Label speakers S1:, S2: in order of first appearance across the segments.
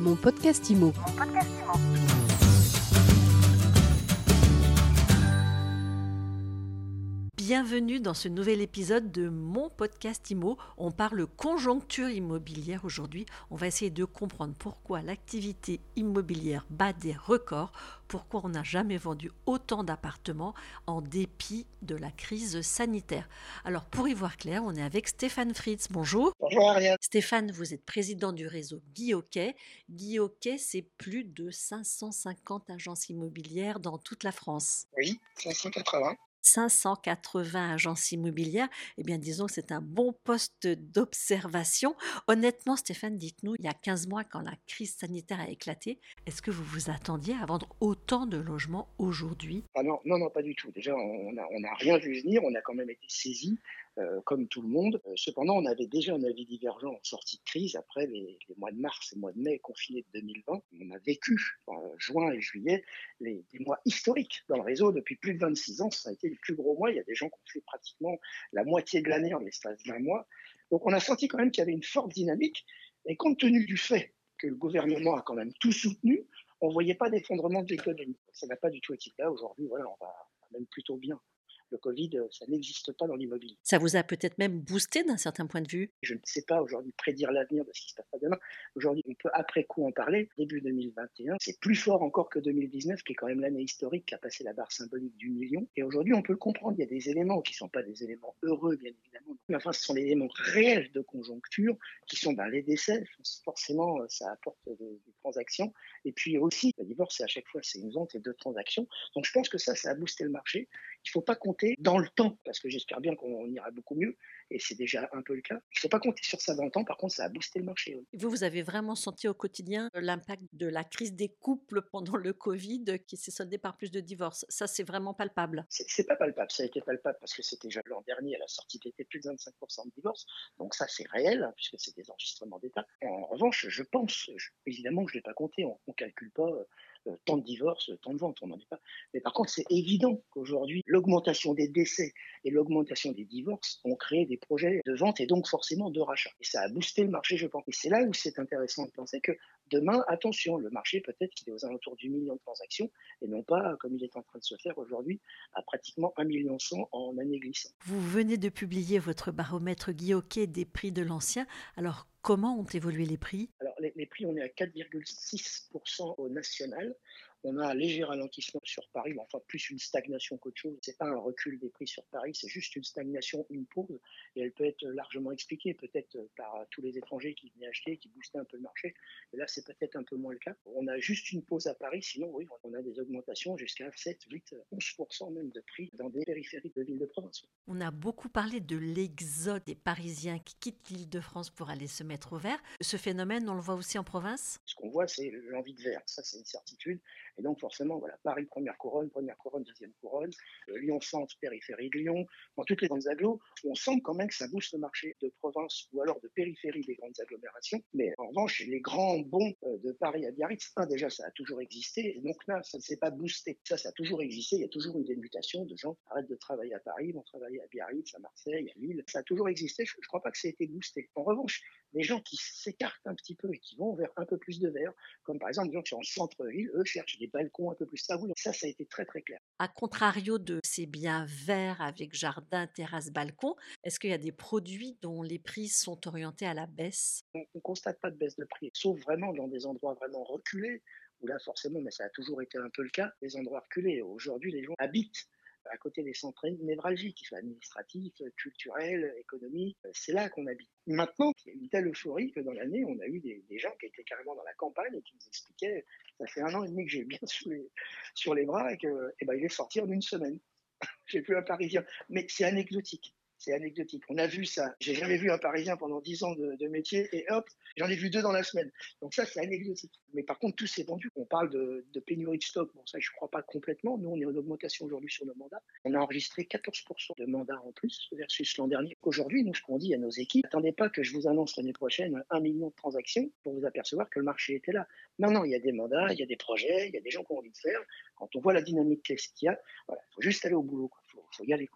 S1: Mon podcast IMO. Bienvenue dans ce nouvel épisode de mon podcast IMO. On parle conjoncture immobilière aujourd'hui. On va essayer de comprendre pourquoi l'activité immobilière bat des records, pourquoi on n'a jamais vendu autant d'appartements en dépit de la crise sanitaire. Alors pour y voir clair, on est avec Stéphane Fritz. Bonjour.
S2: Bonjour Ariane.
S1: Stéphane, vous êtes président du réseau Guy Hockey. Guy Hockey, c'est plus de 550 agences immobilières dans toute la France.
S2: Oui, 580.
S1: 580 agences immobilières, eh bien disons que c'est un bon poste d'observation. Honnêtement, Stéphane, dites-nous, il y a 15 mois, quand la crise sanitaire a éclaté, est-ce que vous vous attendiez à vendre autant de logements aujourd'hui?
S2: Ah non, non, non, pas du tout. Déjà, on n'a a rien vu venir, on a quand même été saisi euh, comme tout le monde. Euh, cependant, on avait déjà un avis divergent en sortie de crise après les, mois de mars et mois de mai confinés de 2020. On a vécu en juin et juillet les, des mois historiques dans le réseau depuis plus de 26 ans. Ça a été plus gros mois. Il y a des gens qui ont fait pratiquement la moitié de l'année en l'espace d'un mois. Donc on a senti quand même qu'il y avait une forte dynamique. Et compte tenu du fait que le gouvernement a quand même tout soutenu, on ne voyait pas d'effondrement de l'économie. Ça n'a pas du tout été là. Aujourd'hui, voilà, on va même plutôt bien le Covid, euh, ça n'existe pas dans l'immobilier.
S1: Ça vous a peut-être même boosté d'un certain point de vue?
S2: Je ne sais pas aujourd'hui prédire l'avenir de ce qui se passera demain. Aujourd'hui, on peut après coup en parler. Début 2021, c'est plus fort encore que 2019, qui est quand même l'année historique qui a passé la barre symbolique du million. Et aujourd'hui, on peut le comprendre. Il y a des éléments qui ne sont pas des éléments heureux, bien évidemment. Mais enfin, ce sont des éléments réels de conjoncture qui sont dans les décès. Forcément, ça apporte des, des transactions. Et puis aussi, le divorce, à chaque fois, c'est une vente et deux transactions. Donc je pense que ça, ça a boosté le marché. Il ne faut pas compter dans le temps, parce que j'espère bien qu'on ira beaucoup mieux, et c'est déjà un peu le cas. Il ne faut pas compter sur ça dans le temps, par contre, ça a boosté le marché.
S1: Vous, vous avez vraiment senti au quotidien l'impact de la crise des couples pendant le Covid qui s'est soldé par plus de divorces. Ça, c'est vraiment palpable.
S2: C'est pas palpable, ça a été palpable parce que c'était déjà l'an dernier, à la sortie d'été, plus de 25% de divorces. Donc ça, c'est réel, hein, puisque c'est des enregistrements d'État. En revanche, je pense, évidemment, je ne l'ai pas compté, on ne calcule pas euh, euh, tant de divorces, tant de ventes, on n'en est pas. Mais par contre, c'est évident qu'aujourd'hui, l'augmentation des décès et l'augmentation des divorces ont créé des projets de vente et donc forcément de rachat. Et ça a boosté le marché, je pense. Et c'est là où c'est intéressant de penser que demain, attention, le marché peut-être qu'il est aux alentours du million de transactions et non pas, comme il est en train de se faire aujourd'hui, à pratiquement 1 million 100 en année glissante.
S1: Vous venez de publier votre baromètre Guy des prix de l'ancien. Alors, comment ont évolué les prix?
S2: Les, prix, on est à 4,6% au national. On a un léger ralentissement sur Paris, mais enfin plus une stagnation qu'autre chose. C'est pas un recul des prix sur Paris, c'est juste une stagnation, une pause, et elle peut être largement expliquée peut-être par tous les étrangers qui venaient acheter, qui boostaient un peu le marché. Et là, c'est peut-être un peu moins le cas. On a juste une pause à Paris, sinon oui, on a des augmentations jusqu'à 7, 8, 11% même de prix dans des périphéries de villes de province.
S1: On a beaucoup parlé de l'exode des Parisiens qui quittent l'île de France pour aller se mettre au vert. Ce phénomène, on le voit aussi en province?
S2: Ce qu'on voit, c'est l'envie de vert. Ça, c'est une certitude. Et donc, forcément, voilà, Paris, première couronne, première couronne, deuxième couronne, euh, Lyon-Centre, périphérie de Lyon, dans toutes les grandes agglos, on sent quand même que ça booste le marché de province ou alors de périphérie des grandes agglomérations. Mais en revanche, les grands bons euh, de Paris à Biarritz, un, déjà, ça a toujours existé. Et donc là, ça ne s'est pas boosté. Ça, ça a toujours existé. Il y a toujours une démutation de gens qui arrêtent de travailler à Paris, vont travailler à Biarritz, à Marseille, à Lille. Ça a toujours existé. Je ne crois pas que ça ait été boosté. En revanche, les gens qui s'écartent un petit peu et qui vont vers un peu plus de vert, comme par exemple des gens qui sont en centre-ville, eux cherchent des balcons un peu plus stables. Ça, ça a été très très clair.
S1: À contrario de ces biens verts avec jardin, terrasse, balcon, est-ce qu'il y a des produits dont les prix sont orientés à la baisse?
S2: On ne constate pas de baisse de prix, sauf vraiment dans des endroits vraiment reculés, où là forcément, mais ça a toujours été un peu le cas, les endroits reculés. Aujourd'hui, les gens habitent à côté des centres névralgiques, qu'ils soient administratifs, culturels, économiques. C'est là qu'on habite. Maintenant, il y a une telle euphorie que dans l'année, on a eu des, gens qui étaient carrément dans la campagne et qui nous expliquaient ça fait un an et demi que j'ai bien sur les, sur les bras et que eh ben, il est sorti en une semaine. j'ai plus un Parisien. Mais c'est anecdotique c'est anecdotique. On a vu ça. J'ai jamais vu un Parisien pendant 10 ans de, métier et hop, j'en ai vu deux dans la semaine. Donc ça, c'est anecdotique. Mais par contre, tout s'est vendu. On parle de, pénurie de stock. Bon, ça, je crois pas complètement. Nous, on est en augmentation aujourd'hui sur nos mandats. On a enregistré 14% de mandats en plus versus l'an dernier. Aujourd'hui, nous, ce qu'on dit à nos équipes, attendez pas que je vous annonce l'année prochaine un million de transactions pour vous apercevoir que le marché était là. Non, il y a des mandats, il y a des projets, il y a des gens qui ont envie de faire. Quand on voit la dynamique qu'il y a, voilà, faut juste aller au boulot. Il faut, y aller.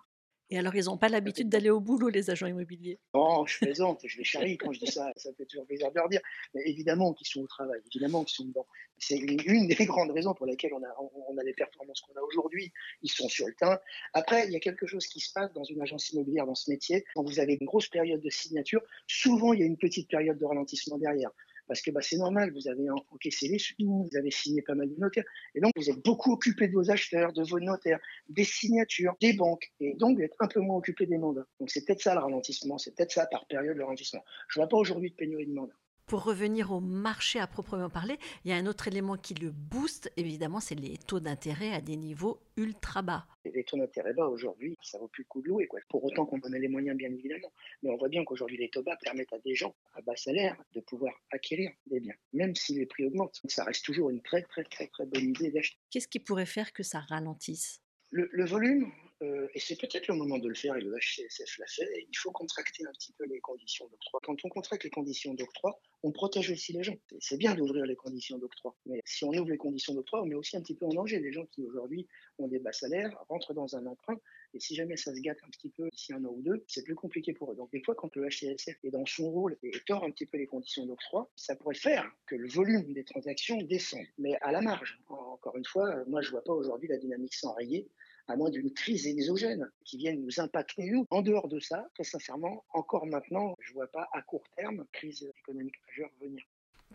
S1: Et alors, ils n'ont pas l'habitude d'aller au boulot, les agents immobiliers?
S2: Non, je plaisante, je les charrie quand je dis ça, ça fait toujours plaisir de leur dire. Mais évidemment qu'ils sont au travail, évidemment qu'ils sont dedans. C'est une des grandes raisons pour lesquelles on a, on a les performances qu'on a aujourd'hui. Ils sont sur le teint. Après, il y a quelque chose qui se passe dans une agence immobilière, dans ce métier. Quand vous avez une grosse période de signature, souvent il y a une petite période de ralentissement derrière parce que bah, c'est normal, vous avez encaissé les sous, vous avez signé pas mal de notaires, et donc vous êtes beaucoup occupé de vos acheteurs, de vos notaires, des signatures, des banques, et donc vous êtes un peu moins occupé des mandats. Donc c'est peut-être ça le ralentissement, c'est peut-être ça par période le ralentissement. Je vois pas aujourd'hui de pénurie de mandats.
S1: Pour revenir au marché à proprement parler, il y a un autre élément qui le booste, évidemment, c'est les taux d'intérêt à des niveaux ultra bas.
S2: Les taux d'intérêt bas aujourd'hui, ça vaut plus le coup de louer, quoi. pour autant qu'on en ait les moyens, bien évidemment. Mais on voit bien qu'aujourd'hui, les taux bas permettent à des gens à bas salaire de pouvoir acquérir des biens, même si les prix augmentent. Ça reste toujours une très, très, très, très bonne idée d'acheter.
S1: Qu'est-ce qui pourrait faire que ça ralentisse?
S2: Le, volume, euh, et c'est peut-être le moment de le faire, et le HCSF l'a fait, il faut contracter un petit peu les conditions d'octroi. Quand on contracte les conditions d'octroi, on protège aussi les gens. C'est bien d'ouvrir les conditions d'octroi, mais si on ouvre les conditions d'octroi, on met aussi un petit peu en danger les gens qui aujourd'hui ont des bas salaires, rentrent dans un emprunt, et si jamais ça se gâte un petit peu d'ici un an ou deux, c'est plus compliqué pour eux. Donc des fois, quand le HCSF est dans son rôle et tord un petit peu les conditions d'octroi, ça pourrait faire que le volume des transactions descende, mais à la marge. Encore une fois, moi je vois pas aujourd'hui la dynamique s'enrayer à moins d'une crise exogène qui vienne nous impacter nous. En dehors de ça, très sincèrement, encore maintenant, je ne vois pas à court terme crise économique majeure venir.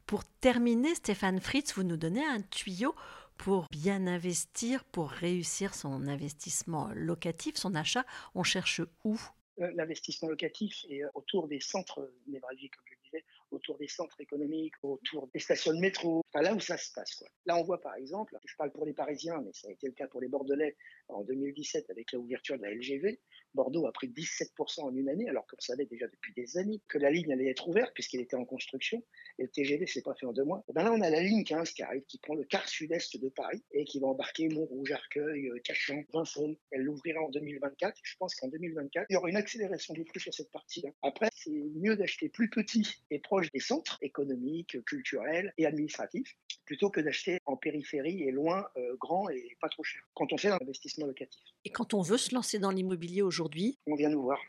S1: Pour terminer, Stéphane Fritz, vous nous donnez un tuyau pour bien investir, pour réussir son investissement locatif, son achat. On cherche où?
S2: Euh, L'investissement locatif est autour des centres névralgiques, comme je le disais, autour des centres économiques, autour des stations de métro, enfin, là où ça se passe. Là, on voit par exemple, je parle pour les Parisiens, mais ça a été le cas pour les Bordelais en 2017 avec l'ouverture de la LGV. Bordeaux a pris 17% en une année, alors qu'on savait déjà depuis des années que la ligne allait être ouverte puisqu'elle était en construction. Et le TGV s'est pas fait en deux mois. Et ben là, on a la ligne 15 qui arrive, qui prend le quart sud-est de Paris et qui va embarquer Montrouge, Arcueil, euh, Cachan, Vincennes. Elle l'ouvrira en 2024. Je pense qu'en 2024, il y aura une accélération du prix sur cette partie-là. Après, c'est mieux d'acheter plus petit et proche des centres économiques, culturels et administratifs, plutôt que d'acheter en périphérie et loin, euh, grand et pas trop cher, quand on fait un investissement locatif.
S1: Et quand on veut se lancer dans l'immobilier aujourd'hui
S2: On vient nous voir.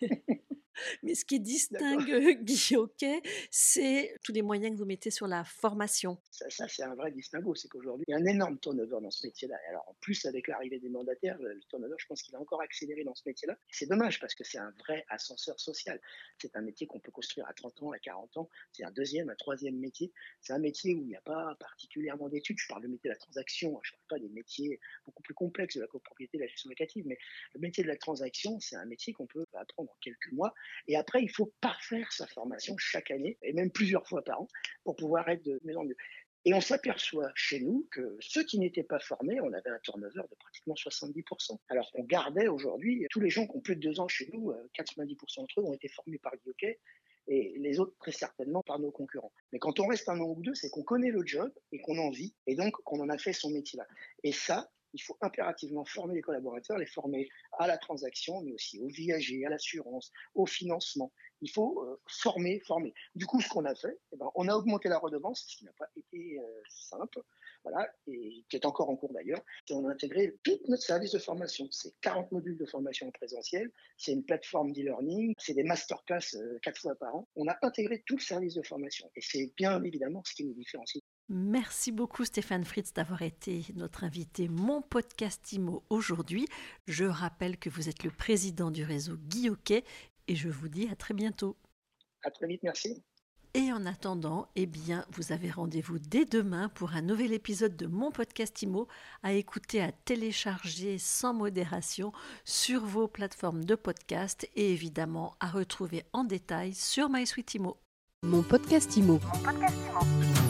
S1: Mais ce qui distingue Guy Hockey, c'est tous les moyens que vous mettez sur la formation.
S2: Ça, c'est un vrai distinguo. C'est qu'aujourd'hui, il y a un énorme turnover dans ce métier-là. Alors, en plus, avec l'arrivée des mandataires, le turnover, je pense qu'il a encore accéléré dans ce métier-là. C'est dommage parce que c'est un vrai ascenseur social. C'est un métier qu'on peut construire à 30 ans, à 40 ans. C'est un deuxième, un troisième métier. C'est un métier où il n'y a pas particulièrement d'études. Je parle de métier de la transaction. Je ne parle pas des métiers beaucoup plus complexes de la copropriété, de la gestion locative. Mais le métier de la transaction, c'est un métier qu'on peut apprendre en quelques mois et après, il faut parfaire sa formation chaque année, et même plusieurs fois par an, pour pouvoir être de mieux en mieux. Et on s'aperçoit chez nous que ceux qui n'étaient pas formés, on avait un turnover de pratiquement 70%. Alors qu'on gardait aujourd'hui, tous les gens qui ont plus de deux ans chez nous, 90% euh, d'entre eux ont été formés par Guy et les autres très certainement par nos concurrents. Mais quand on reste un an ou deux, c'est qu'on connaît le job et qu'on en vit, et donc qu'on en a fait son métier là. Et ça, il faut impérativement former les collaborateurs, les former à la transaction, mais aussi au viager, à l'assurance, au financement. Il faut euh, former, former. Du coup, ce qu'on a fait, eh ben, on a augmenté la redevance, ce qui n'a pas été euh, simple, voilà, et qui est encore en cours d'ailleurs. On a intégré tout notre service de formation. C'est 40 modules de formation en présentiel, c'est une plateforme d'e-learning, c'est des masterclass euh, quatre fois par an. On a intégré tout le service de formation, et c'est bien évidemment ce qui nous différencie
S1: Merci beaucoup Stéphane Fritz d'avoir été notre invité Mon Podcast Imo aujourd'hui. Je rappelle que vous êtes le président du réseau Guy et je vous dis à très bientôt.
S2: À très vite, merci.
S1: Et en attendant, eh bien, vous avez rendez-vous dès demain pour un nouvel épisode de mon podcast IMO à écouter, à télécharger sans modération sur vos plateformes de podcast et évidemment à retrouver en détail sur MySuite IMO.
S3: Mon podcast IMO. Mon podcast IMO.